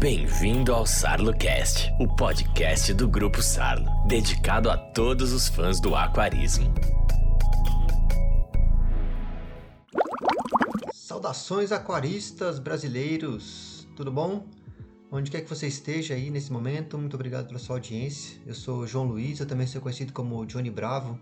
Bem-vindo ao SarloCast, o podcast do Grupo Sarlo, dedicado a todos os fãs do aquarismo. Saudações aquaristas brasileiros, tudo bom? Onde quer que você esteja aí nesse momento, muito obrigado pela sua audiência. Eu sou João Luiz, eu também sou conhecido como Johnny Bravo.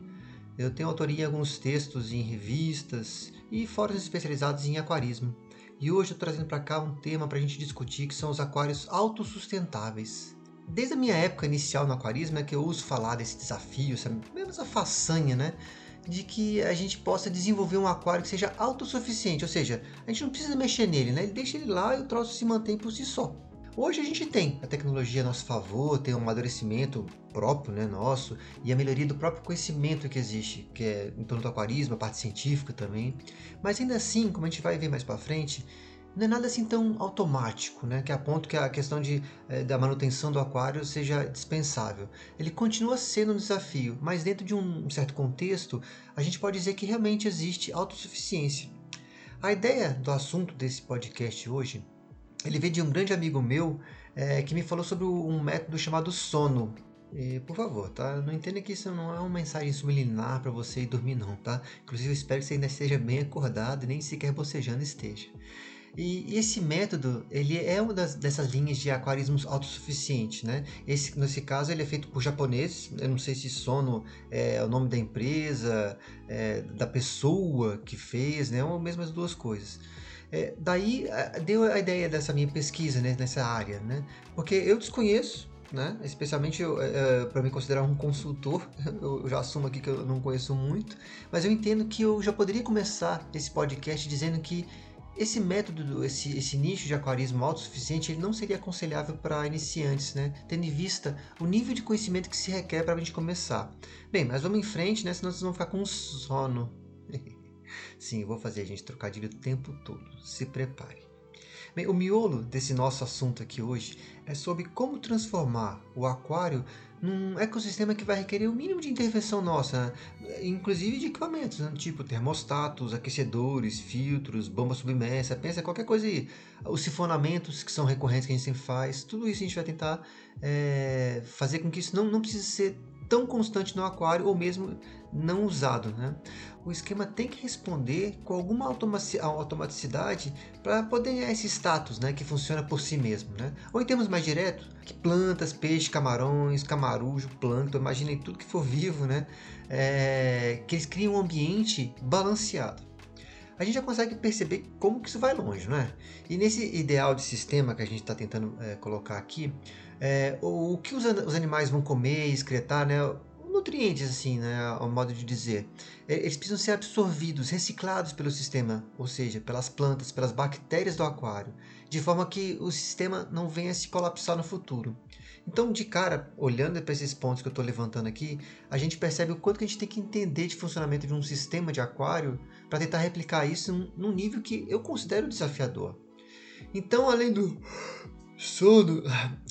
Eu tenho autoria em alguns textos em revistas e fóruns especializados em aquarismo. E hoje eu trazendo para cá um tema para a gente discutir que são os aquários autossustentáveis. Desde a minha época inicial no aquarismo é que eu uso falar desse desafio, essa mesma façanha, né? De que a gente possa desenvolver um aquário que seja autossuficiente, ou seja, a gente não precisa mexer nele, né? Ele deixa ele lá e o troço se mantém por si só. Hoje a gente tem a tecnologia a nosso favor, tem um amadurecimento próprio, né, nosso, e a melhoria do próprio conhecimento que existe, que é em torno do aquarismo, a parte científica também. Mas ainda assim, como a gente vai ver mais para frente, não é nada assim tão automático, né, que a ponto que a questão de, eh, da manutenção do aquário seja dispensável. Ele continua sendo um desafio, mas dentro de um certo contexto, a gente pode dizer que realmente existe autossuficiência. A ideia do assunto desse podcast hoje ele veio de um grande amigo meu é, que me falou sobre um método chamado sono. E, por favor, tá? Não entenda que isso não é uma mensagem subliminar para você ir dormir, não, tá? Inclusive, eu espero que você ainda esteja bem acordado e nem sequer bocejando esteja. E, esse método, ele é uma das, dessas linhas de aquarismo autossuficiente, né? Esse, nesse caso, ele é feito por japoneses. Eu não sei se sono é o nome da empresa, é, da pessoa que fez, né? Ou mesmo as duas coisas. É, daí deu a ideia dessa minha pesquisa né, nessa área, né? Porque eu desconheço, né? Especialmente é, é para me considerar um consultor, eu já assumo aqui que eu não conheço muito, mas eu entendo que eu já poderia começar esse podcast dizendo que esse método, esse, esse nicho de aquarismo autossuficiente, ele não seria aconselhável para iniciantes, né? Tendo em vista o nível de conhecimento que se requer para a gente começar. Bem, mas vamos em frente, né? Senão vocês vão ficar com sono. Sim, eu vou fazer a gente trocadilho o tempo todo. Se prepare. Bem, o miolo desse nosso assunto aqui hoje é sobre como transformar o aquário num ecossistema que vai requerer o mínimo de intervenção nossa, inclusive de equipamentos, né? tipo termostatos, aquecedores, filtros, bomba submersa, pensa qualquer coisa aí. Os sifonamentos que são recorrentes que a gente sempre faz, tudo isso a gente vai tentar é, fazer com que isso não, não precise ser tão constante no aquário ou mesmo não usado. Né? O esquema tem que responder com alguma automaticidade para poder ganhar esse status né, que funciona por si mesmo. Né? Ou em termos mais diretos, plantas, peixes, camarões, camarujo, plâncton, imaginem tudo que for vivo, né? É, que eles criam um ambiente balanceado a gente já consegue perceber como que isso vai longe, não é? E nesse ideal de sistema que a gente está tentando é, colocar aqui, é, o, o, que os, os, animais vão comer, excretar, né? Nutrientes, assim, né? Ao modo de dizer. É, eles precisam ser absorvidos, reciclados pelo sistema, ou seja, pelas plantas, pelas bactérias do aquário, de forma que o sistema não venha se colapsar no futuro. Então, de cara, olhando para esses pontos que eu estou levantando aqui, a gente percebe o quanto que a gente tem que entender de funcionamento de um sistema de aquário para tentar replicar isso num nível que eu considero desafiador. Então, além do sono,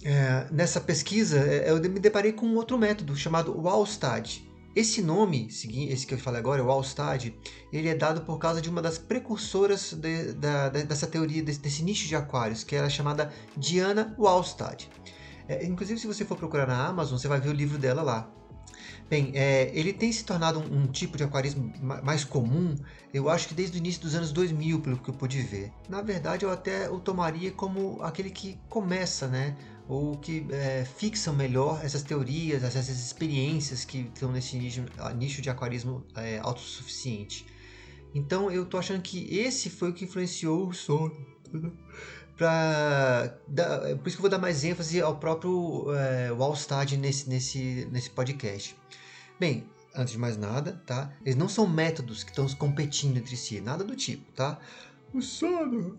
é, nessa pesquisa é, eu me deparei com um outro método chamado Wallstad. Esse nome, esse que eu falei agora, o Wallstad, ele é dado por causa de uma das precursoras de, da, dessa teoria, desse, desse, nicho de aquários, que era chamada Diana Wallstad. É, inclusive, se você for procurar na Amazon, você vai ver o livro dela lá. Bem, é, ele tem se tornado um, um, tipo de aquarismo mais comum, eu acho que desde o início dos anos 2000, pelo que eu pude ver. Na verdade, eu até o tomaria como aquele que começa, né? Ou que é, fixam melhor essas teorias, essas experiências que estão nesse nicho, nicho de aquarismo é, autossuficiente. Então, eu tô achando que esse foi o que influenciou o sono para por isso que eu vou dar mais ênfase ao próprio é, Wallstad nesse, nesse, nesse podcast. Bem, antes de mais nada, tá? Eles não são métodos que estão competindo entre si, nada do tipo, tá? O sono,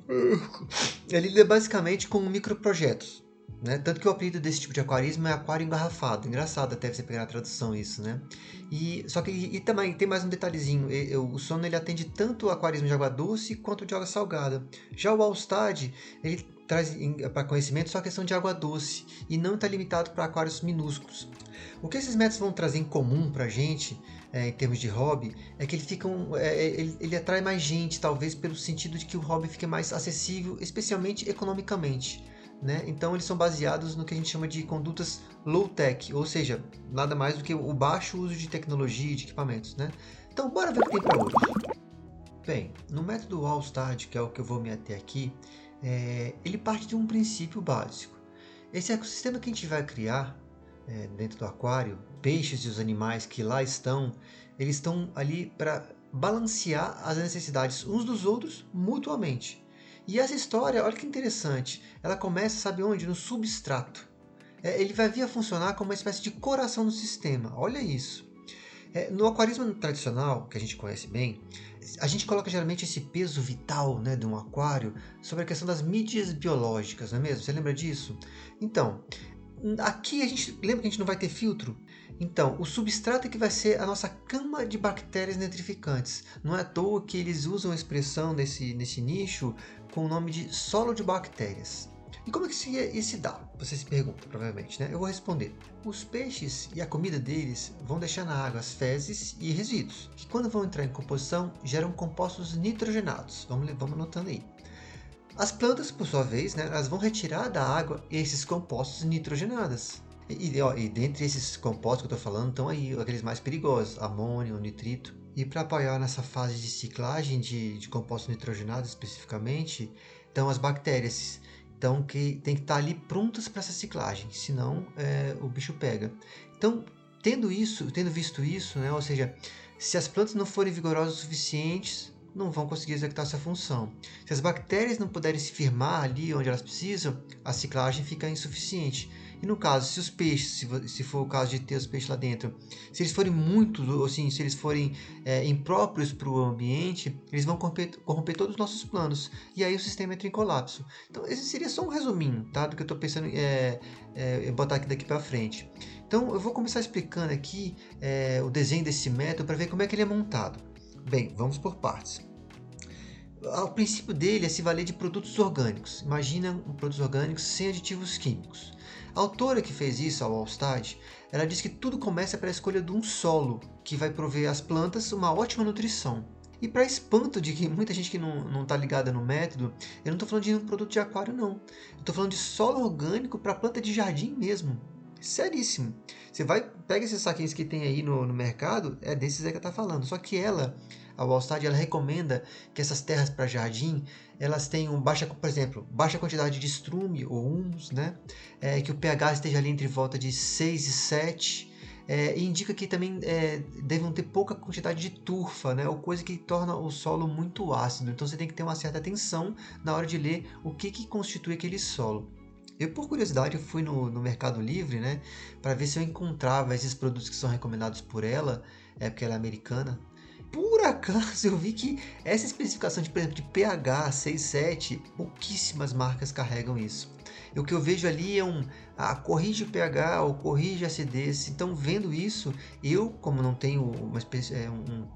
ele é basicamente com microprojetos, né? Tanto que o apelido desse tipo de aquarismo é aquário engarrafado. Engraçado até você pegar a tradução isso, né? E, só que e também tem mais um detalhezinho. o sono ele atende tanto o aquarismo de água doce quanto de água salgada. Já o Allstad, ele traz para conhecimento só a questão de água doce e não está limitado para aquários minúsculos. O que esses métodos vão trazer em comum para a gente, é, em termos de hobby, é que ele, fica um, é, ele, ele atrai mais gente, talvez pelo sentido de que o hobby fique mais acessível, especialmente economicamente né? Então eles são baseados no que a gente chama de condutas low-tech, ou seja, nada mais do que o baixo uso de tecnologia e de equipamentos, né? Então bora ver o que tem para hoje. Bem, no método Allstad, que é o que eu vou me ater aqui, é, ele parte de um princípio básico. Esse ecossistema que a gente vai criar é, dentro do aquário, peixes e os animais que lá estão, eles estão ali para balancear as necessidades uns dos outros mutuamente. E essa história, olha que interessante, ela começa, sabe onde? No substrato. É, ele vai vir a funcionar como uma espécie de coração do sistema. Olha isso. É, no aquarismo tradicional, que a gente conhece bem, a gente coloca geralmente esse peso vital né, de um aquário sobre a questão das mídias biológicas, não é mesmo? Você lembra disso? Então, aqui a gente lembra que a gente não vai ter filtro. Então, o substrato é que vai ser a nossa cama de bactérias nitrificantes. Não é à toa que eles usam a expressão nesse, nesse nicho com o nome de solo de bactérias. E como é que isso se dá? Você se pergunta, provavelmente, né? Eu vou responder. Os peixes e a comida deles vão deixar na água as fezes e resíduos, que quando vão entrar em composição geram compostos nitrogenados. Vamos, vamos anotando aí. As plantas, por sua vez, né, elas vão retirar da água esses compostos nitrogenados. E, ó, e dentre esses compostos que eu estou falando, estão aí aqueles mais perigosos, amônio, nitrito. E para apoiar nessa fase de ciclagem de, de compostos nitrogenados especificamente, estão as bactérias. Então que tem que estar tá ali prontas para essa ciclagem, senão é, o bicho pega. Então, tendo isso, tendo visto isso, né, ou seja, se as plantas não forem vigorosas o suficientes, não vão conseguir executar essa função. Se as bactérias não puderem se firmar ali onde elas precisam, a ciclagem fica insuficiente. E no caso, se os peixes, se, for o caso de ter os peixes lá dentro, se eles forem muito, assim, se eles forem é, impróprios para o ambiente, eles vão corromper, corromper, todos os nossos planos. E aí o sistema entra em colapso. Então, esse seria só um resuminho, tá? Do que eu estou pensando é, é, botar aqui daqui para frente. Então, eu vou começar explicando aqui é, o desenho desse método para ver como é que ele é montado. Bem, vamos por partes. O princípio dele é se valer de produtos orgânicos. Imagina um produtos orgânicos sem aditivos químicos. A autora que fez isso, a Wallstad, ela diz que tudo começa pela escolha de um solo que vai prover às plantas uma ótima nutrição. E para espanto de que muita gente que não está ligada no método, eu não estou falando de um produto de aquário, não. Estou falando de solo orgânico para planta de jardim mesmo. Seríssimo. Você vai, pega esses saquinhos que tem aí no, no mercado, é desses aí que eu tá falando. Só que ela, a Wallstad, ela recomenda que essas terras para jardim elas tenham baixa, por exemplo, baixa quantidade de estrume ou humus, né? É, que o pH esteja ali entre volta de 6 e 7. É, e indica que também é, devem ter pouca quantidade de turfa, né? ou coisa que torna o solo muito ácido. Então você tem que ter uma certa atenção na hora de ler o que, que constitui aquele solo. Eu, por curiosidade, fui no, no Mercado Livre, né, para ver se eu encontrava esses produtos que são recomendados por ela, é porque ela é americana, por acaso eu vi que essa especificação de, por exemplo, de pH 6,7, pouquíssimas marcas carregam isso. E o que eu vejo ali é um ah, corrige pH ou corrige acidez. Então, vendo isso, eu, como não tenho uma é, um,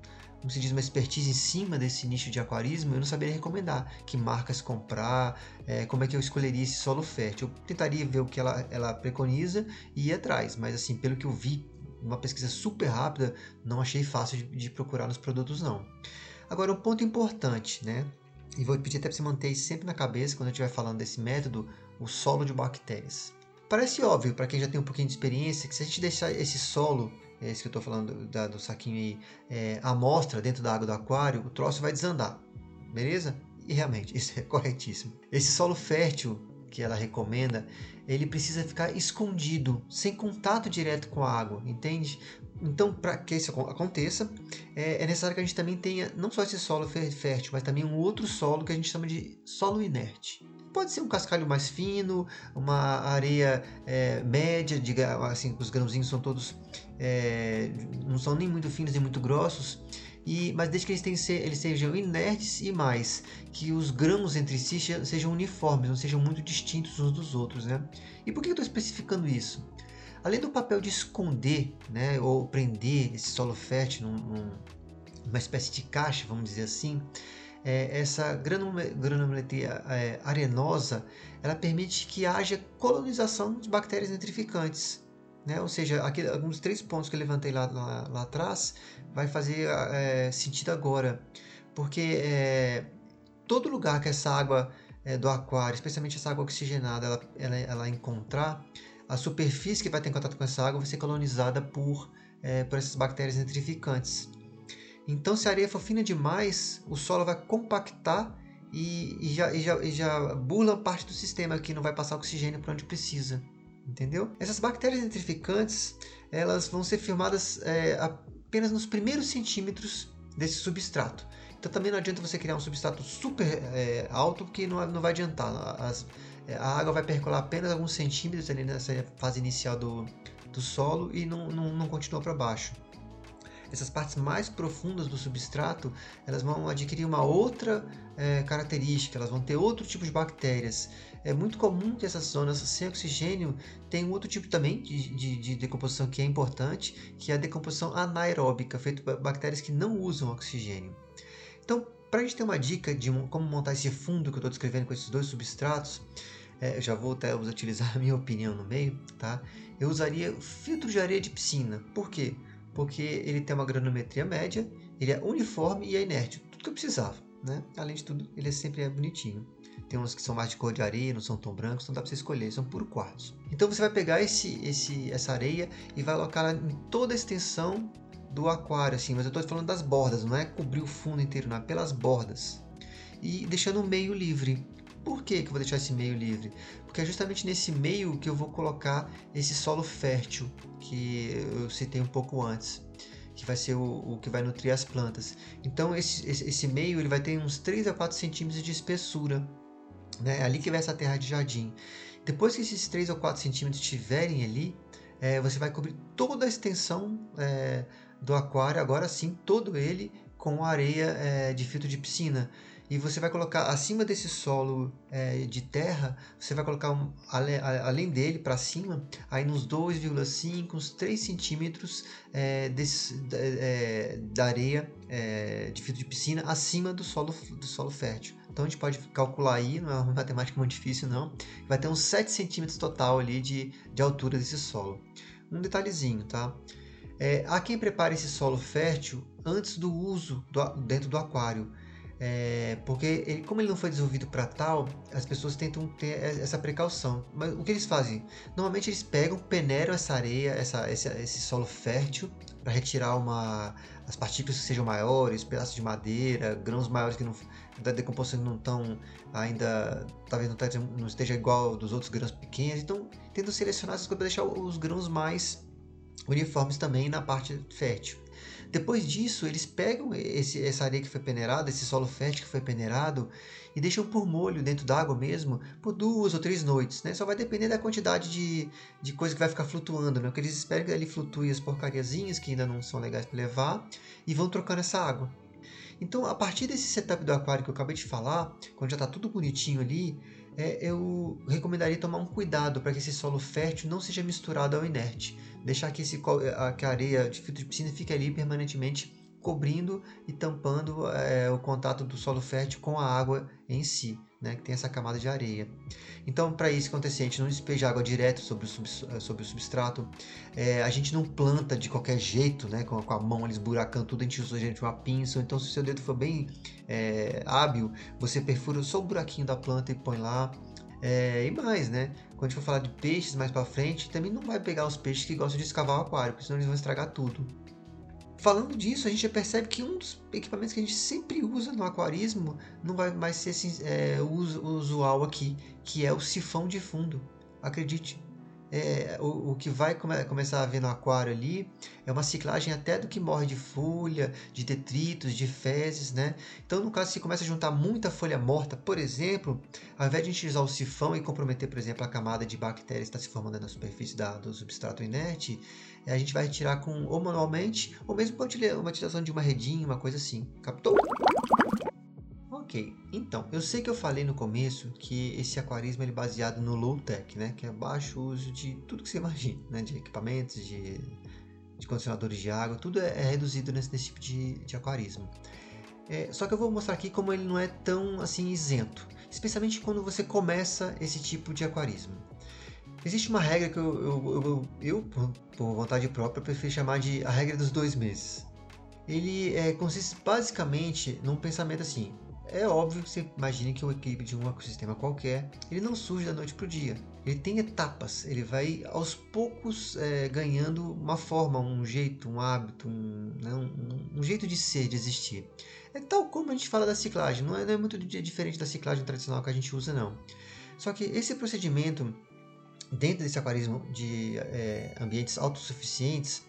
como se diz, uma expertise em cima desse nicho de aquarismo, eu não saberia recomendar que marcas comprar, é, como é que eu escolheria esse solo fértil. Eu tentaria ver o que ela, ela preconiza e ir atrás, mas assim, pelo que eu vi uma pesquisa super rápida, não achei fácil de, de procurar nos produtos não. Agora, um ponto importante, né? E vou pedir até para você manter sempre na cabeça quando estiver falando desse método, o solo de bactérias. Parece óbvio para quem já tem um pouquinho de experiência que se a gente deixar esse solo, esse que eu estou falando da, do saquinho aí, é, amostra dentro da água do aquário, o troço vai desandar, beleza? E realmente, isso é corretíssimo. Esse solo fértil que ela recomenda, ele precisa ficar escondido, sem contato direto com a água, entende? Então, para que isso aconteça, é, é, necessário que a gente também tenha não só esse solo fértil, mas também um outro solo que a gente chama de solo inerte. Pode ser um cascalho mais fino, uma areia é, média, diga, assim, os grãozinhos são todos é, não são nem muito finos nem muito grossos, e, mas desde que eles, tenham, eles sejam inertes e mais, que os grãos entre si sejam uniformes, não sejam muito distintos uns dos outros. Né? E por que eu estou especificando isso? Além do papel de esconder né, ou prender esse solo fértil num, num, numa espécie de caixa, vamos dizer assim, é, essa granulometria é, arenosa ela permite que haja colonização de bactérias nitrificantes. Né? Ou seja, aqui, alguns três pontos que eu levantei lá, lá, lá atrás vai fazer é, sentido agora, porque é, todo lugar que essa água é, do aquário, especialmente essa água oxigenada, ela, ela, ela, encontrar, a superfície que vai ter contato com essa água vai ser colonizada por, por essas bactérias nitrificantes. Então, se a areia for fina demais, o solo vai compactar e, e, já, e, já, e já bula parte do sistema que não vai passar oxigênio para onde precisa. Entendeu? Essas bactérias nitrificantes elas vão ser firmadas é, apenas nos primeiros centímetros desse substrato. Então também não adianta você criar um substrato super é, alto, porque não, não vai adiantar. As, é, a água vai percolar apenas alguns centímetros ali nessa fase inicial do, do solo e não, não, não continua para baixo essas partes mais profundas do substrato, elas vão adquirir uma outra é, característica, elas vão ter outro tipo de bactérias. É muito comum que essas zonas sem oxigênio tenham outro tipo também de, de, de decomposição que é importante, que é a decomposição anaeróbica, feita por bactérias que não usam oxigênio. Então, para a gente ter uma dica de como montar esse fundo que eu estou descrevendo com esses dois substratos, é, eu já vou até utilizar a minha opinião no meio, tá? Eu usaria filtro de areia de piscina. Por quê? Porque ele tem uma granometria média, ele é uniforme e é inerte, tudo que eu precisava. Né? Além de tudo, ele é sempre é bonitinho. Tem uns que são mais de cor de areia, não são tão brancos, então dá para você escolher, são puro quartzo. Então você vai pegar esse, esse, essa areia e vai colocá-la em toda a extensão do aquário, assim, mas eu estou falando das bordas, não é cobrir o fundo inteiro, não é pelas bordas. E deixando o meio livre. Por que, que eu vou deixar esse meio livre? Porque é justamente nesse meio que eu vou colocar esse solo fértil que eu citei um pouco antes, que vai ser o, o que vai nutrir as plantas. Então esse, esse, esse, meio ele vai ter uns 3 a 4 centímetros de espessura. Né? É ali que vai essa terra de jardim. Depois que esses 3 ou 4 centímetros estiverem ali, é, você vai cobrir toda a extensão é, do aquário, agora sim, todo ele com areia é, de filtro de piscina e você vai colocar acima desse solo é, de terra, você vai colocar um, além, além dele para cima, aí nos 2,5, uns 3 centímetros é, desse, é, da areia é, de filtro de piscina acima do solo, do solo fértil. Então a gente pode calcular aí, não é uma matemática muito difícil não, vai ter uns 7 centímetros total ali de, de altura desse solo. Um detalhezinho, tá? É, há quem prepare esse solo fértil antes do uso do, dentro do aquário. É, porque ele, como ele não foi desenvolvido para tal, as pessoas tentam ter essa precaução. Mas o que eles fazem? Normalmente eles pegam, peneiram essa areia, essa, esse, esse solo fértil, para retirar uma, as partículas que sejam maiores, pedaços de madeira, grãos maiores que não, da decomposição não estão ainda, talvez não, esteja, não esteja igual dos outros grãos pequenos. Então, tentam selecionar essas coisas para deixar os grãos mais uniformes também na parte fértil. Depois disso, eles pegam esse, essa areia que foi peneirada, esse solo fértil que foi peneirado, e deixam por molho dentro d'água mesmo por duas ou três noites. Né? Só vai depender da quantidade de, de coisa que vai ficar flutuando. Né? Porque eles esperam que ali flutue as porcariazinhas que ainda não são legais para levar e vão trocando essa água. Então, a partir desse setup do aquário que eu acabei de falar, quando já está tudo bonitinho ali, é, eu recomendaria tomar um cuidado para que esse solo fértil não seja misturado ao inerte. Deixar que, esse, que a areia de filtro de piscina fique ali permanentemente cobrindo e tampando é, o contato do solo fértil com a água em si, né, que tem essa camada de areia. Então, para isso acontecer, a gente não despeja água direto sobre o, sub, sobre o substrato, é, a gente não planta de qualquer jeito, né, com, com a mão eles buracando tudo, a gente usa gente uma pinça, então se o seu dedo for bem é, hábil, você perfura só o buraquinho da planta e põe lá. É, e mais, né? Quando a gente for falar de peixes mais para frente, também não vai pegar os peixes que gostam de escavar o aquário, porque senão eles vão estragar tudo. Falando disso, a gente já percebe que um dos equipamentos que a gente sempre usa no aquarismo não vai mais ser assim, é, usual aqui, que é o sifão de fundo. Acredite, é, o, o, que vai come, começar a ver no aquário ali é uma ciclagem até do que morre de folha, de detritos, de fezes, né? Então, no caso, se começa a juntar muita folha morta, por exemplo, ao invés de a gente usar o sifão e comprometer, por exemplo, a camada de bactérias que está se formando na superfície da, do substrato inerte, a gente vai retirar com ou manualmente, ou mesmo com uma utilização de uma redinha, uma coisa assim. Captou? Ok, então, eu sei que eu falei no começo que esse aquarismo é baseado no low tech, né? Que é baixo uso de tudo que você imagina, né? De equipamentos, de, de condicionadores de água, tudo é, é reduzido nesse, nesse, tipo de, de aquarismo. É, só que eu vou mostrar aqui como ele não é tão assim isento, especialmente quando você começa esse tipo de aquarismo. Existe uma regra que eu, eu, eu, eu por vontade própria, prefiro chamar de a regra dos dois meses. Ele é, consiste basicamente num pensamento assim: é óbvio que você imagine que o equilíbrio de um ecossistema qualquer, ele não surge da noite para o dia. Ele tem etapas, ele vai aos poucos é, ganhando uma forma, um jeito, um hábito, um, né, um, um, jeito de ser, de existir. É tal como a gente fala da ciclagem, não é, não é muito diferente da ciclagem tradicional que a gente usa, não. Só que esse procedimento, dentro desse aquarismo de é, ambientes autossuficientes,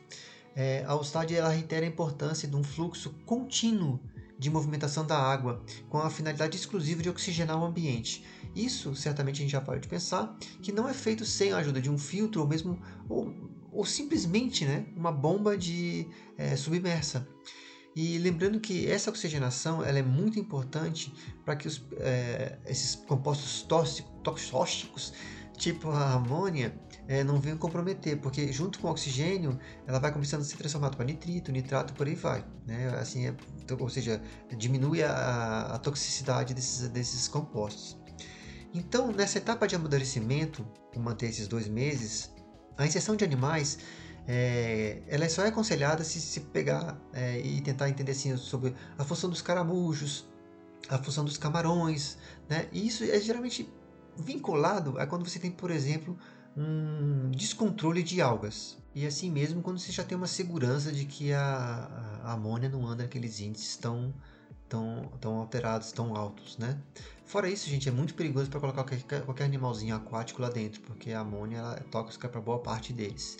é, a USTAD ela reitera a importância de um fluxo contínuo de movimentação da água, com a finalidade exclusiva de oxigenar o ambiente. Isso, certamente, a gente já pode pensar que não é feito sem a ajuda de um filtro ou mesmo ou, ou simplesmente né, uma bomba de é, submersa. E lembrando que essa oxigenação ela é muito importante para que os, é, esses compostos tóxicos, tipo a amônia, é, não venham comprometer, porque junto com o oxigênio ela vai começando a ser transformada para nitrito, nitrato, por aí vai. Né? Assim, é, ou seja, diminui a, a toxicidade desses, desses compostos. Então, nessa etapa de amadurecimento, por manter esses dois meses, a inserção de animais é, ela só é aconselhada se se pegar é, e tentar entender assim, sobre a função dos caramujos, a função dos camarões, né? E isso é geralmente vinculado a quando você tem, por exemplo, um descontrole de algas. E assim mesmo quando você já tem uma segurança de que a, a amônia não anda naqueles índices tão, tão, tão alterados, tão altos, né? Fora isso, gente, é muito perigoso para colocar qualquer, qualquer animalzinho aquático lá dentro, porque a amônia ela é tóxica para boa parte deles.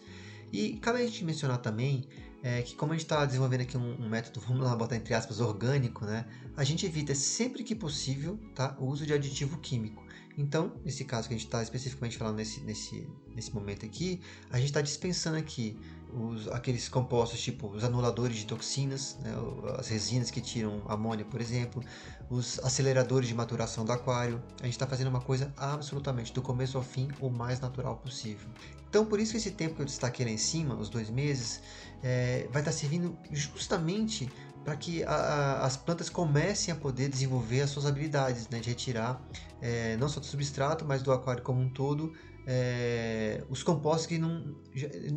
E cabe a gente mencionar também é, que como a gente está desenvolvendo aqui um, um, método, vamos lá botar entre aspas, orgânico, né? A gente evita sempre que possível tá, o uso de aditivo químico. Então, nesse caso que a gente está especificamente falando nesse, nesse, nesse momento aqui, a gente está dispensando aqui os, aqueles compostos tipo os anuladores de toxinas, né, as resinas que tiram amônia, por exemplo, os aceleradores de maturação do aquário. A gente está fazendo uma coisa absolutamente do começo ao fim o mais natural possível. Então, por isso que esse tempo que eu destaquei lá em cima, os dois meses, é, vai estar servindo justamente para que a, a, as plantas comecem a poder desenvolver as suas habilidades né, de retirar é, não só do substrato, mas do aquário como um todo, é, os compostos que não,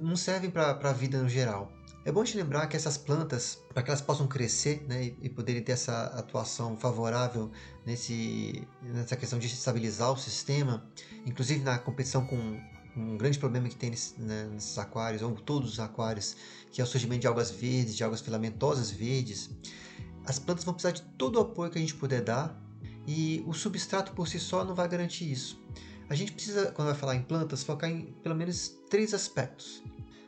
não servem para a vida no geral. É bom te lembrar que essas plantas, para que elas possam crescer né, e, e poderem ter essa atuação favorável nesse, nessa questão de estabilizar o sistema, inclusive na competição com um grande problema que tem nesse, né, nesses aquários, ou todos os aquários, que é o surgimento de algas verdes, de algas filamentosas verdes. As plantas vão precisar de todo o apoio que a gente puder dar e o substrato por si só não vai garantir isso. A gente precisa, quando vai falar em plantas, focar em pelo menos três aspectos.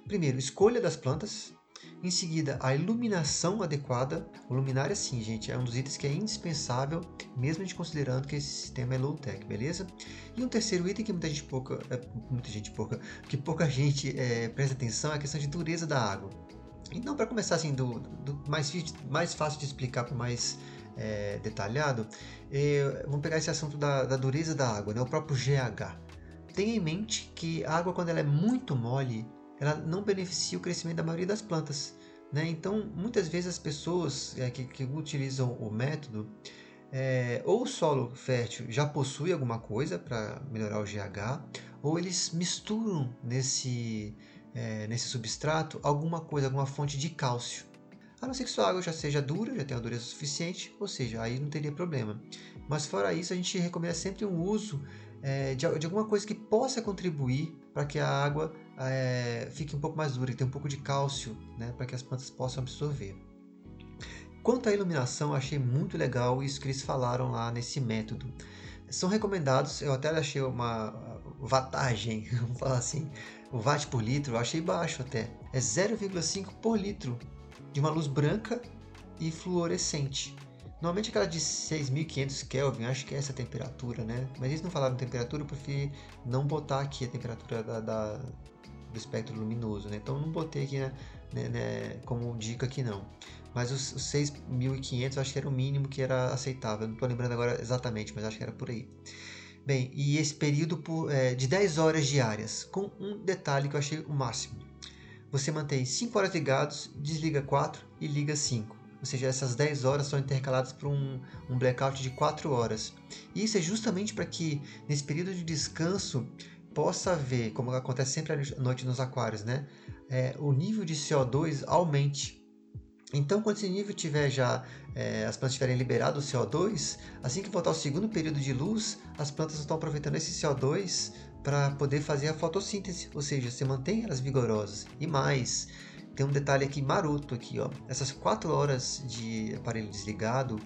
Primeiro, escolha das plantas, em seguida, a iluminação adequada. O luminária, sim, gente, é um dos itens que é indispensável, mesmo a gente considerando que esse sistema é low-tech, beleza? E um terceiro item que muita gente pouca, é, muita gente pouca, que pouca gente é, presta atenção é a questão de dureza da água. Então, para começar assim, do, do mais, mais fácil de explicar para mais é, detalhado, é, vamos pegar esse assunto da, da dureza da água, né? o próprio GH. Tenha em mente que a água, quando ela é muito mole, ela não beneficia o crescimento da maioria das plantas. Né? Então, muitas vezes as pessoas é, que, que, utilizam o método, é, ou o solo fértil já possui alguma coisa para melhorar o GH, ou eles misturam nesse, é, nesse substrato alguma coisa, alguma fonte de cálcio. A não ser que sua água já seja dura, já tenha dureza suficiente, ou seja, aí não teria problema. Mas fora isso, a gente recomenda sempre um uso é, de, de, alguma coisa que possa contribuir para que a água é, fique um pouco mais dura, que tenha um pouco de cálcio, né, para que as plantas possam absorver. Quanto à iluminação, achei muito legal isso que eles falaram lá nesse método. São recomendados, eu até achei uma watagem, vamos falar assim, o watt por litro, eu achei baixo até. É 0,5 por litro de uma luz branca e fluorescente. Normalmente aquela de 6500 Kelvin, acho que é essa temperatura, né? Mas eles não falaram temperatura, eu não botar aqui a temperatura da, da do espectro luminoso, né? Então não botei aqui né, né, né, como dica aqui não. Mas os, os 6500 acho que era o mínimo que era aceitável. Não estou lembrando agora exatamente, mas acho que era por aí. Bem, e esse período por, é, de 10 horas diárias, com um detalhe que eu achei o máximo. Você mantém 5 horas ligados, desliga 4 e liga 5 ou seja, essas 10 horas são intercaladas por um, um blackout de 4 horas. E isso é justamente para que nesse período de descanso possa haver, como acontece sempre à noite nos aquários, né? É, o nível de CO2 aumente. Então, quando esse nível tiver já, é, as plantas tiverem liberado o CO2, assim que voltar o segundo período de luz, as plantas estão aproveitando esse CO2 para poder fazer a fotossíntese, ou seja, você mantém elas vigorosas. E mais, tem um detalhe aqui maroto aqui, ó. Essas quatro horas de aparelho desligado,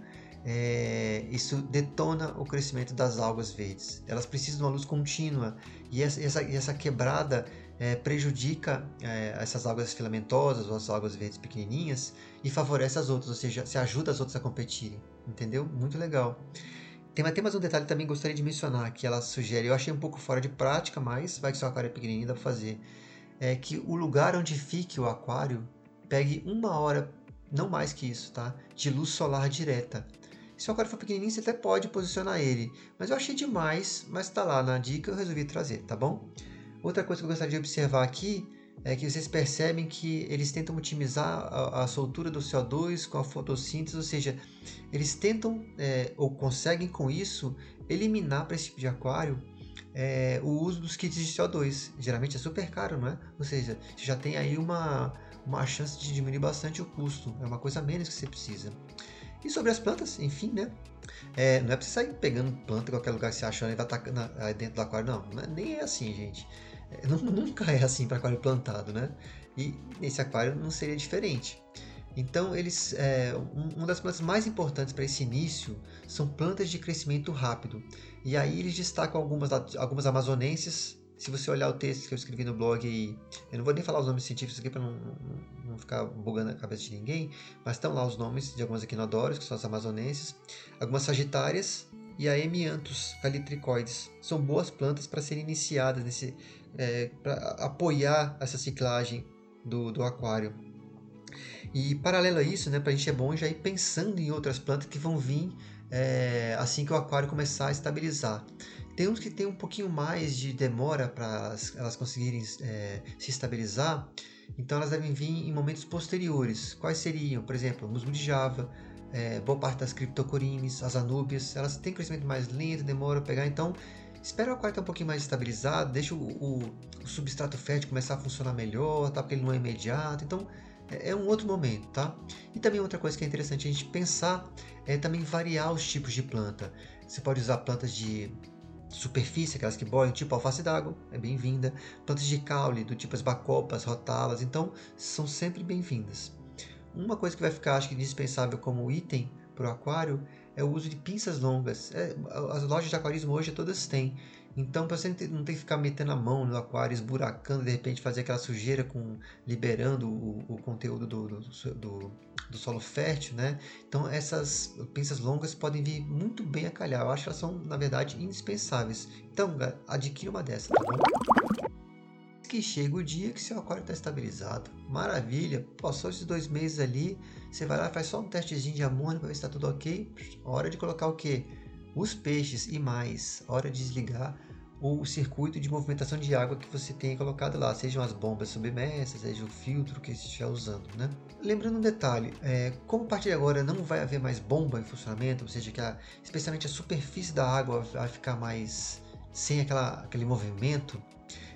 é, isso detona o crescimento das algas verdes. Elas precisam de uma luz contínua e essa, essa, essa quebrada é, prejudica é, essas algas filamentosas ou as algas verdes pequenininhas e favorece as outras, ou seja, se ajuda as outras a competirem. Entendeu? Muito legal. Tem, tem mais um detalhe também que gostaria de mencionar, que ela sugere, eu achei um pouco fora de prática, mas vai que seu aquário é pequenininho, dá para fazer. É que o lugar onde fique o aquário pegue uma hora, não mais que isso, tá? De luz solar direta. Se o aquário for pequenininho, você até pode posicionar ele. Mas eu achei demais, mas tá lá na dica, eu resolvi trazer, tá bom? Outra coisa que eu gostaria de observar aqui é que vocês percebem que eles tentam otimizar a, a soltura do CO2 com a fotossíntese, ou seja, eles tentam é, ou conseguem com isso eliminar para esse tipo de aquário é, o uso dos kits de CO2. Geralmente é super caro, não é? Ou seja, você já tem aí uma, uma chance de diminuir bastante o custo, é uma coisa a menos que você precisa. E sobre as plantas, enfim, né? É, não é pra você sair pegando planta em qualquer lugar que você achando e vai atacando dentro do aquário, não. não é, nem é assim, gente. É, nunca é assim para aquário plantado, né? E nesse aquário não seria diferente. Então, eles, é, um, uma das plantas mais importantes para esse início são plantas de crescimento rápido. E aí eles destacam algumas, algumas amazonenses. Se você olhar o texto que eu escrevi no blog, eu não vou nem falar os nomes científicos aqui para não, não, ficar bugando a cabeça de ninguém, mas estão lá os nomes de algumas equinodórios, que são as amazonenses, algumas sagitárias e a Hemianthus calitricoides. São boas plantas para serem iniciadas nesse, é, para apoiar essa ciclagem do, do aquário. E paralelo a isso, né, para a gente é bom já ir pensando em outras plantas que vão vir é, assim que o aquário começar a estabilizar. Tem uns que tem um pouquinho mais de demora para elas conseguirem é, se estabilizar, então elas devem vir em momentos posteriores. Quais seriam? Por exemplo, musgo de Java, é, boa parte das criptocorines, as anúbias, elas têm crescimento mais lento, demora a pegar, então Espera o aquário estar um pouquinho mais estabilizado, deixa o, o, o, substrato fértil começar a funcionar melhor, tá? porque ele não é imediato. Então é, é um outro momento, tá? E também outra coisa que é interessante a gente pensar é também variar os tipos de planta. Você pode usar plantas de superfície, aquelas que boiam, tipo alface d'água, é bem-vinda. Plantas de caule, do tipo as bacopas, rotalas, então são sempre bem-vindas. Uma coisa que vai ficar, acho que, indispensável como item para o aquário é o uso de pinças longas. É, as lojas de aquarismo hoje todas têm. Então, para você não ter que ficar metendo a mão no aquário, esburacando, de repente fazer aquela sujeira com liberando o, o conteúdo do, do, do, do, solo fértil, né? Então, essas pinças longas podem vir muito bem a calhar. Eu acho que elas são, na verdade, indispensáveis. Então, adquira uma dessas, tá bom? Que chega o dia que seu aquário está estabilizado. Maravilha! Passou esses dois meses ali, você vai lá faz só um testezinho de amônia para ver se está tudo ok. Hora de colocar o que? Os peixes e mais. Hora de desligar o circuito de movimentação de água que você tenha colocado lá, sejam as bombas submersas, seja o filtro que você estiver usando, né? Lembrando um detalhe, é, como a partir de agora não vai haver mais bomba em funcionamento, ou seja, que a, especialmente a superfície da água vai ficar mais sem aquela, aquele movimento,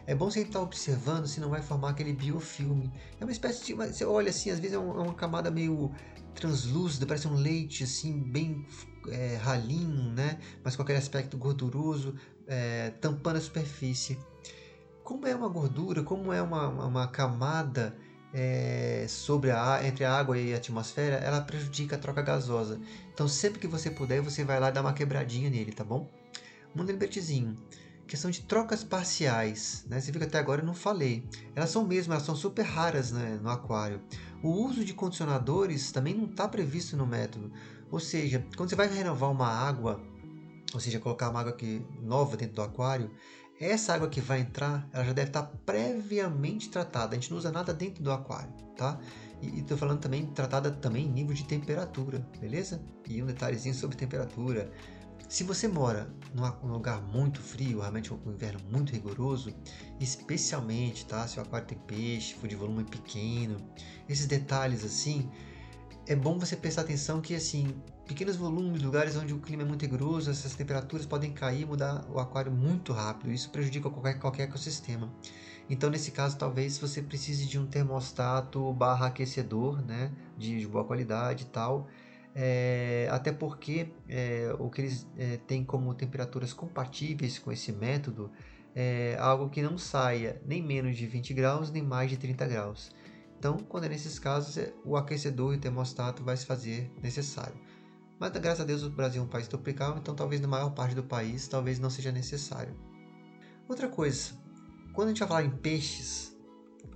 é bom você estar observando se não vai formar aquele biofilme. É uma espécie de. Você olha assim, às vezes é, é uma camada meio translúcida, parece um leite assim, bem é, ralinho, né? Mas com aquele aspecto gorduroso, é, tampando a superfície. Como é uma gordura, como é uma, uma camada é, sobre a, entre a água e a atmosfera, ela prejudica a troca gasosa. Então, sempre que você puder, você vai lá dar uma quebradinha nele, tá bom? Um lembretezinho questão de trocas parciais, né? Você viu que até agora eu não falei. Elas são mesmo, elas são super raras né, no aquário. O uso de condicionadores também não está previsto no método. Ou seja, quando você vai renovar uma água, ou seja, colocar uma água aqui nova dentro do aquário, essa água que vai entrar, ela já deve estar previamente tratada. A gente não usa nada dentro do aquário, tá? E estou falando também tratada também em nível de temperatura, beleza? E um detalhezinho sobre temperatura. Se você mora num lugar muito frio, realmente um inverno muito rigoroso, especialmente, tá? Se o aquário tem peixe, for de volume pequeno, esses detalhes assim, é bom você prestar atenção que assim, pequenos volumes, lugares onde o clima é muito rigoroso, essas temperaturas podem cair mudar o aquário muito rápido. Isso prejudica qualquer, qualquer ecossistema. Então, nesse caso, talvez você precise de um termostato barra aquecedor, né, de boa qualidade e tal. É, até porque é, o que eles é, têm como temperaturas compatíveis com esse método é algo que não saia nem menos de 20 graus, nem mais de 30 graus. Então, quando é nesses casos, é, o aquecedor e o termostato vai se fazer necessário. Mas graças a Deus o Brasil é um país tropical, então talvez na maior parte do país talvez não seja necessário. Outra coisa, quando a gente vai falar em peixes,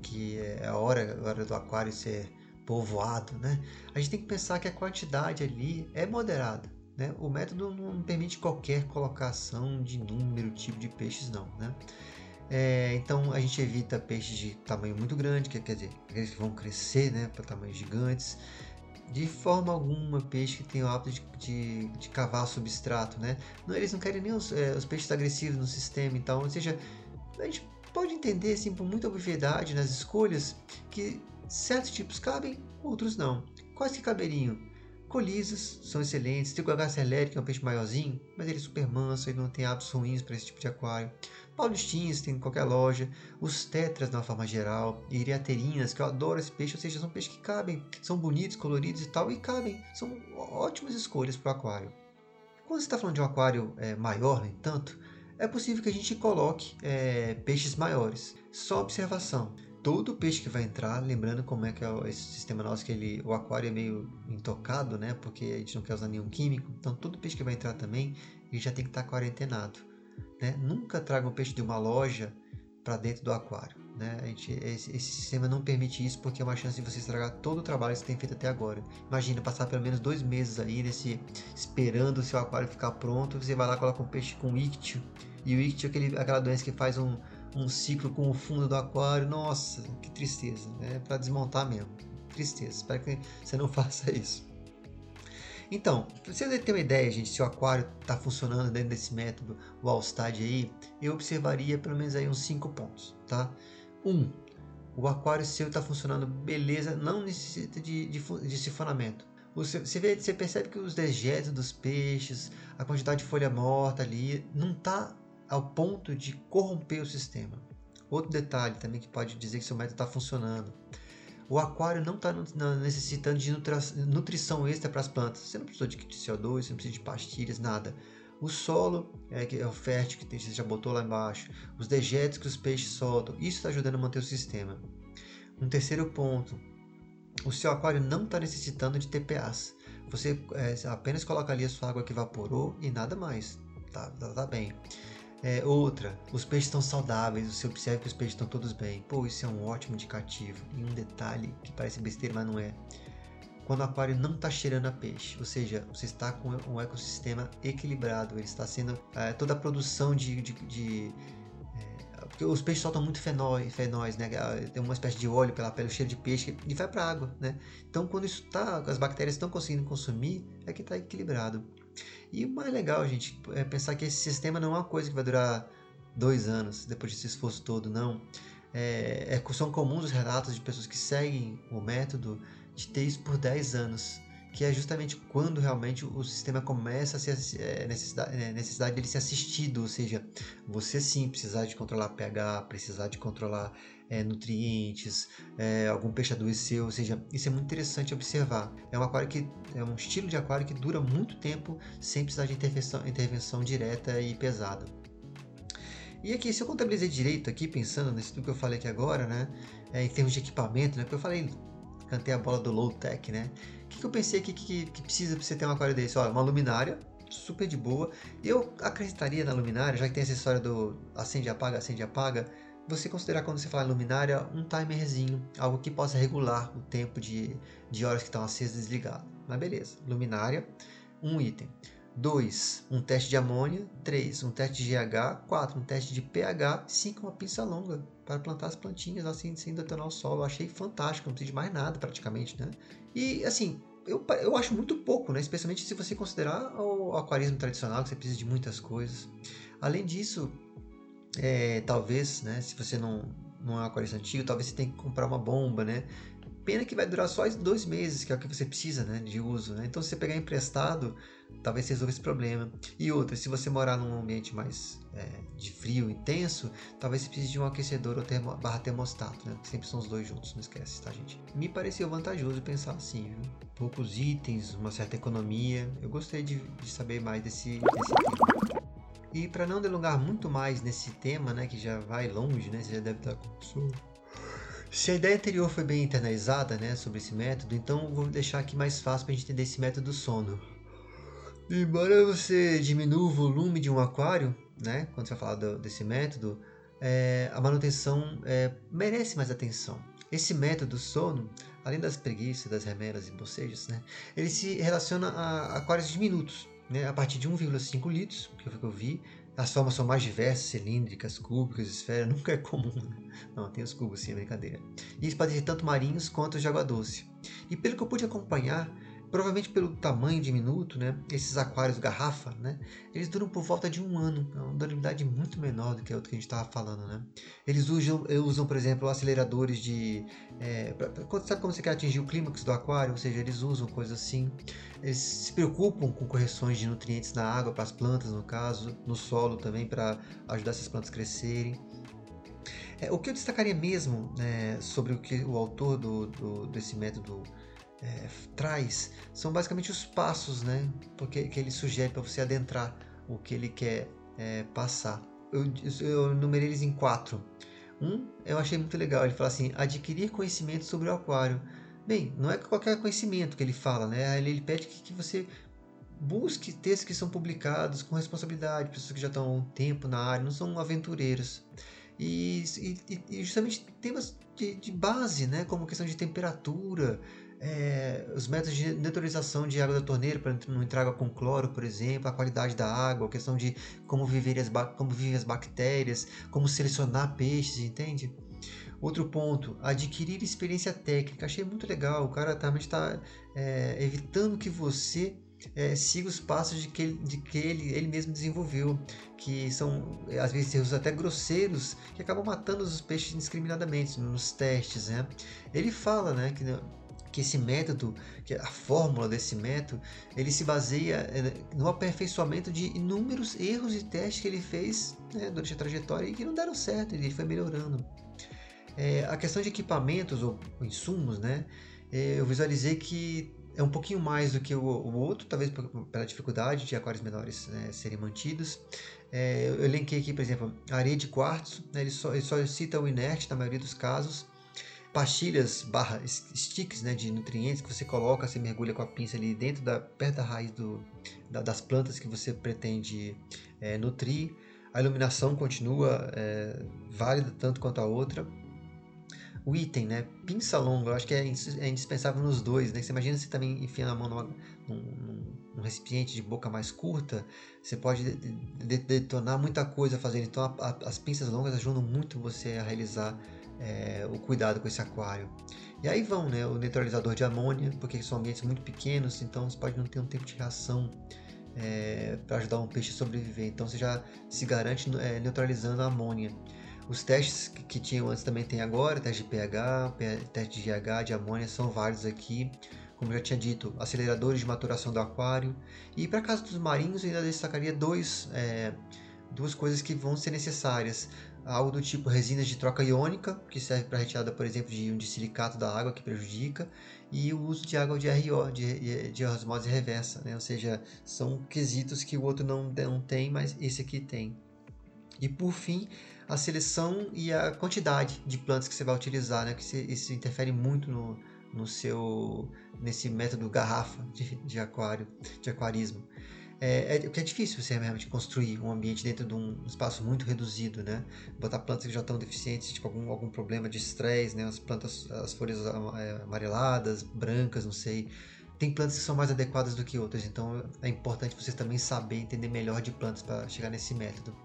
que é a hora, a hora do aquário ser povoado, né? A gente tem que pensar que a quantidade ali é moderada, né? O método não permite qualquer colocação de número, tipo de peixes, não, né? É, então a gente evita peixes de tamanho muito grande, que quer dizer, aqueles que vão crescer, né, para tamanhos gigantes de forma alguma peixe que tem o hábito de, de, de cavar substrato, né? Não, eles não querem nem os, é, os, peixes agressivos no sistema, então, ou seja, a gente pode entender, assim, por muita obviedade nas escolhas, que certos tipos cabem, outros não. Quais que caberiam? Colisas são excelentes, tem o H. que é um peixe maiorzinho, mas ele é super manso, ele não tem hábitos ruins para esse tipo de aquário paulistinhos, tem em qualquer loja, os tetras de uma forma geral, iriaterinas, que eu adoro esse peixe, ou seja, são peixes que cabem, são bonitos, coloridos e tal, e cabem, são ótimas escolhas para o aquário. Quando você está falando de um aquário é, maior, no entanto, é possível que a gente coloque é, peixes maiores. Só observação. Todo peixe que vai entrar, lembrando como é que é esse sistema nosso, que ele, o aquário é meio intocado, né? Porque a gente não quer usar nenhum químico. Então, todo peixe que vai entrar também, ele já tem que estar tá quarentenado. Né? Nunca traga um peixe de uma loja para dentro do aquário. Né? Gente, esse, esse, sistema não permite isso porque é uma chance de você estragar todo o trabalho que você tem feito até agora. Imagina passar pelo menos dois meses aí nesse, esperando o seu aquário ficar pronto. Você vai lá coloca um peixe com ictio e o ictio é aquele, aquela doença que faz um, um ciclo com o fundo do aquário. Nossa, que tristeza! Né? para desmontar mesmo. Tristeza. Espero que você não faça isso. Então, para você ter uma ideia, gente, se o aquário está funcionando dentro desse método, o aí, eu observaria pelo menos aí uns 5 pontos, tá? 1. Um, o aquário seu está funcionando beleza, não necessita de, de, de sifonamento. Você, você, vê, você percebe que os dejetos dos peixes, a quantidade de folha morta ali, não está ao ponto de corromper o sistema. Outro detalhe também que pode dizer que seu método está funcionando o aquário não está necessitando de nutrição extra para as plantas. Você não precisa de CO2, você não precisa de pastilhas, nada. O solo é, que é o fértil que você já botou lá embaixo, os dejetos que os peixes soltam, isso está ajudando a manter o sistema. Um terceiro ponto, o seu aquário não está necessitando de TPAs. Você é, apenas coloca ali a sua água que evaporou e nada mais. Tá, tá, tá bem. É, outra, os peixes estão saudáveis, você observa que os peixes estão todos bem. Pô, isso é um ótimo indicativo. E um detalhe que parece besteira, mas não é. Quando o aquário não está cheirando a peixe, ou seja, você está com um ecossistema equilibrado, ele está sendo é, toda a produção de, de, de é, porque os peixes soltam muito fenóis, fenóis, né? Tem uma espécie de óleo pela pele, cheiro de peixe e vai para água, né? Então, quando isso tá, as bactérias estão conseguindo consumir, é que está equilibrado. E o mais legal, gente, é pensar que esse sistema não é uma coisa que vai durar dois anos depois desse esforço todo, não. É, é, são comuns os relatos de pessoas que seguem o método de ter isso por 10 anos, que é justamente quando realmente o sistema começa a ser é, necessidade, é, necessidade de ele ser assistido, ou seja, você sim precisar de controlar pH, precisar de controlar é, nutrientes, é, algum peixe adoeceu, ou seja, isso é muito interessante observar. É um aquário que é um estilo de aquário que dura muito tempo sem precisar de intervenção, intervenção direta e pesada. E aqui, se eu contabilizei direito aqui, pensando nisso tudo que eu falei aqui agora, né, em termos de equipamento, né, porque eu falei, cantei a bola do low tech, né, o que, que eu pensei que, que, que precisa para você ter um aquário desse? Olha, uma luminária, super de boa. Eu acrescentaria na luminária, já que tem essa história do acende e apaga, acende e apaga, você considerar quando você fala luminária um timerzinho, algo que possa regular o tempo de, de horas que estão acesas e desligadas. Mas beleza, luminária, um item. 2. Um teste de amônia. 3. Um teste de GH. 4. Um teste de pH. 5. Uma pinça longa para plantar as plantinhas assim, sem detonar o solo. Eu achei fantástico, não precisa de mais nada praticamente, né? E assim, eu, eu acho muito pouco, né? Especialmente se você considerar o aquarismo tradicional, que você precisa de muitas coisas. Além disso, é, talvez, né, se você não, não é aquarista antigo, talvez você tenha que comprar uma bomba, né? Pena que vai durar só dois meses, que é o que você precisa né, de uso. Né? Então, se você pegar emprestado, talvez resolva esse problema. E outra, se você morar num ambiente mais é, de frio intenso, talvez você precise de um aquecedor ou termo, barra termostato. Né? Sempre são os dois juntos, não esquece, tá, gente? Me pareceu vantajoso pensar assim, viu? Poucos itens, uma certa economia. Eu gostei de, de saber mais desse, desse tema. E para não delongar muito mais nesse tema, né, que já vai longe, né, você já deve estar com se a ideia anterior foi bem internalizada né, sobre esse método, então vou deixar aqui mais fácil para a gente entender esse método do sono. Embora você diminua o volume de um aquário, né, quando você vai falar do, desse método, é, a manutenção é, merece mais atenção. Esse método do sono, além das preguiças, das remeras e bocejos, né, ele se relaciona a aquários diminutos, né, a partir de 1,5 litros, que foi o que eu vi, as formas são mais diversas, cilíndricas, cúbicas, esfera, nunca é comum. Né? Não, tem os cubos sim, é brincadeira. E eles podem ser tanto marinhos quanto de água doce. E pelo que eu pude acompanhar, provavelmente pelo tamanho diminuto, né, esses aquários garrafa, né, eles duram por volta de um ano, é uma durabilidade muito menor do que a outra que a gente estava falando, né. Eles usam, usam, por exemplo, aceleradores de, é, pra, sabe como você quer atingir o clímax do aquário, ou seja, eles usam coisas assim. Eles se preocupam com correções de nutrientes na água para as plantas, no caso, no solo também para ajudar essas plantas a crescerem. É, o que eu destacaria mesmo né, sobre o que o autor do, do desse método é, traz são basicamente os passos né, porque, que ele sugere para você adentrar o que ele quer é, passar. Eu, eu numerei eles em quatro. Um, eu achei muito legal, ele fala assim, adquirir conhecimento sobre o aquário. Bem, não é qualquer conhecimento que ele fala, né? Ele, ele pede que, que você busque textos que são publicados com responsabilidade, pessoas que já estão há um tempo na área, não são aventureiros. E, e, e justamente temas de, de, base, né? como questão de temperatura, é, os métodos de neutralização de água da torneira para não entrar água com cloro, por exemplo, a qualidade da água, a questão de como, viver as, como vivem as bactérias, como selecionar peixes, entende? Outro ponto, adquirir experiência técnica. Achei muito legal. O cara também está é, evitando que você é, siga os passos de que, ele, de que ele, ele mesmo desenvolveu, que são às vezes erros até grosseiros que acabam matando os peixes indiscriminadamente nos testes. Né? Ele fala né, que que esse método, que a fórmula desse método, ele se baseia é, no aperfeiçoamento de inúmeros erros e testes que ele fez né, durante a trajetória e que não deram certo, ele foi melhorando. É, a questão de equipamentos ou insumos, né, é, eu visualizei que é um pouquinho mais do que o, o outro, talvez pela dificuldade de aquários menores né, serem mantidos. É, eu elenquei aqui, por exemplo, a areia de quartzo, né, ele, só, ele só cita o inerte na maioria dos casos, pastilhas barra sticks né, de nutrientes que você coloca, você mergulha com a pinça ali dentro da perto da raiz do, da, das plantas que você pretende é, nutrir. A iluminação continua é, válida tanto quanto a outra. O item, né? Pinça longa, eu acho que é, é indispensável nos dois, né? Você imagina você também enfiando a mão numa, num, num, recipiente de boca mais curta, você pode detonar muita coisa fazendo. Então, a, a, as pinças longas ajudam muito você a realizar é, o cuidado com esse aquário. E aí vão né, o neutralizador de amônia, porque são ambientes muito pequenos, então você pode não ter um tempo de reação é, para ajudar um peixe a sobreviver. Então você já se garante é, neutralizando a amônia. Os testes que, que, tinham antes também tem agora, teste de pH, teste de GH, de amônia, são vários aqui. Como já tinha dito, aceleradores de maturação do aquário. E para caso dos marinhos, eu ainda destacaria dois, é, duas coisas que vão ser necessárias algo do tipo resinas de troca iônica, que serve para retirada, por exemplo, de um de silicato da água que prejudica, e o uso de água de RO, de, de osmose reversa, né? ou seja, são quesitos que o outro não, não tem, mas esse aqui tem. E por fim, a seleção e a quantidade de plantas que você vai utilizar, né? que isso interfere muito no, no seu nesse método garrafa de, de aquário, de aquarismo é, é, que é difícil você realmente construir um ambiente dentro de um espaço muito reduzido, né? Botar plantas que já estão deficientes, tipo algum, algum problema de estresse, né? As plantas, as folhas é, amareladas, brancas, não sei. Tem plantas que são mais adequadas do que outras, então é importante você também saber entender melhor de plantas para chegar nesse método.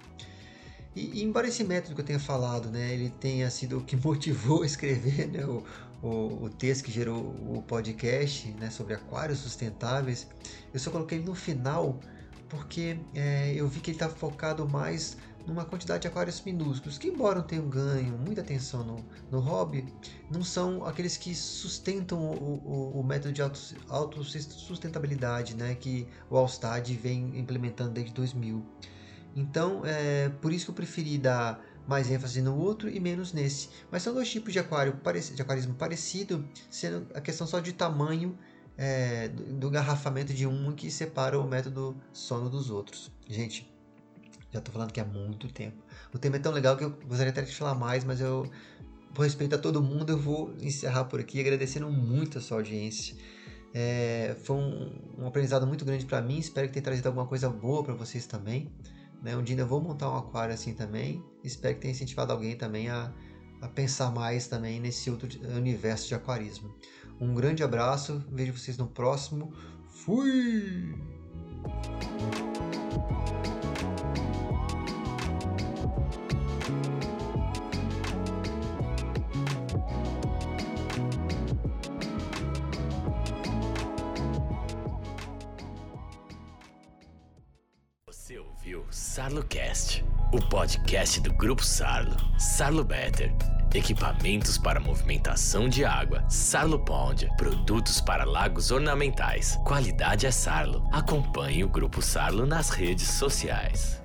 E, e, embora esse método que eu tenha falado, né, ele tenha sido o que motivou a escrever né, o, o, o, texto que gerou o podcast né, sobre aquários sustentáveis, eu só coloquei no final porque é, eu vi que ele está focado mais numa quantidade de aquários minúsculos, que embora tenham ganho muita atenção no, no hobby, não são aqueles que sustentam o, o, o método de autossustentabilidade auto né, que o Allstad vem implementando desde 2000. Então, é por isso que eu preferi dar mais ênfase no outro e menos nesse. Mas são dois tipos de aquário de aquarismo parecido, sendo a questão só de tamanho é, do, garrafamento de um que separa o método sono dos outros. Gente, já estou falando que há muito tempo. O tema é tão legal que eu gostaria até de falar mais, mas eu, por respeito a todo mundo, eu vou encerrar por aqui agradecendo muito a sua audiência. É, foi um, um, aprendizado muito grande para mim. Espero que tenha trazido alguma coisa boa para vocês também. Né? Um dia eu vou montar um aquário assim também. Espero que tenha incentivado alguém também a, a pensar mais também nesse outro universo de aquarismo. Um grande abraço, vejo vocês no próximo. Fui! SarloCast, o podcast do Grupo Sarlo. Sarlo Better. Equipamentos para movimentação de água. Sarlo Pond. Produtos para lagos ornamentais. Qualidade é Sarlo. Acompanhe o Grupo Sarlo nas redes sociais.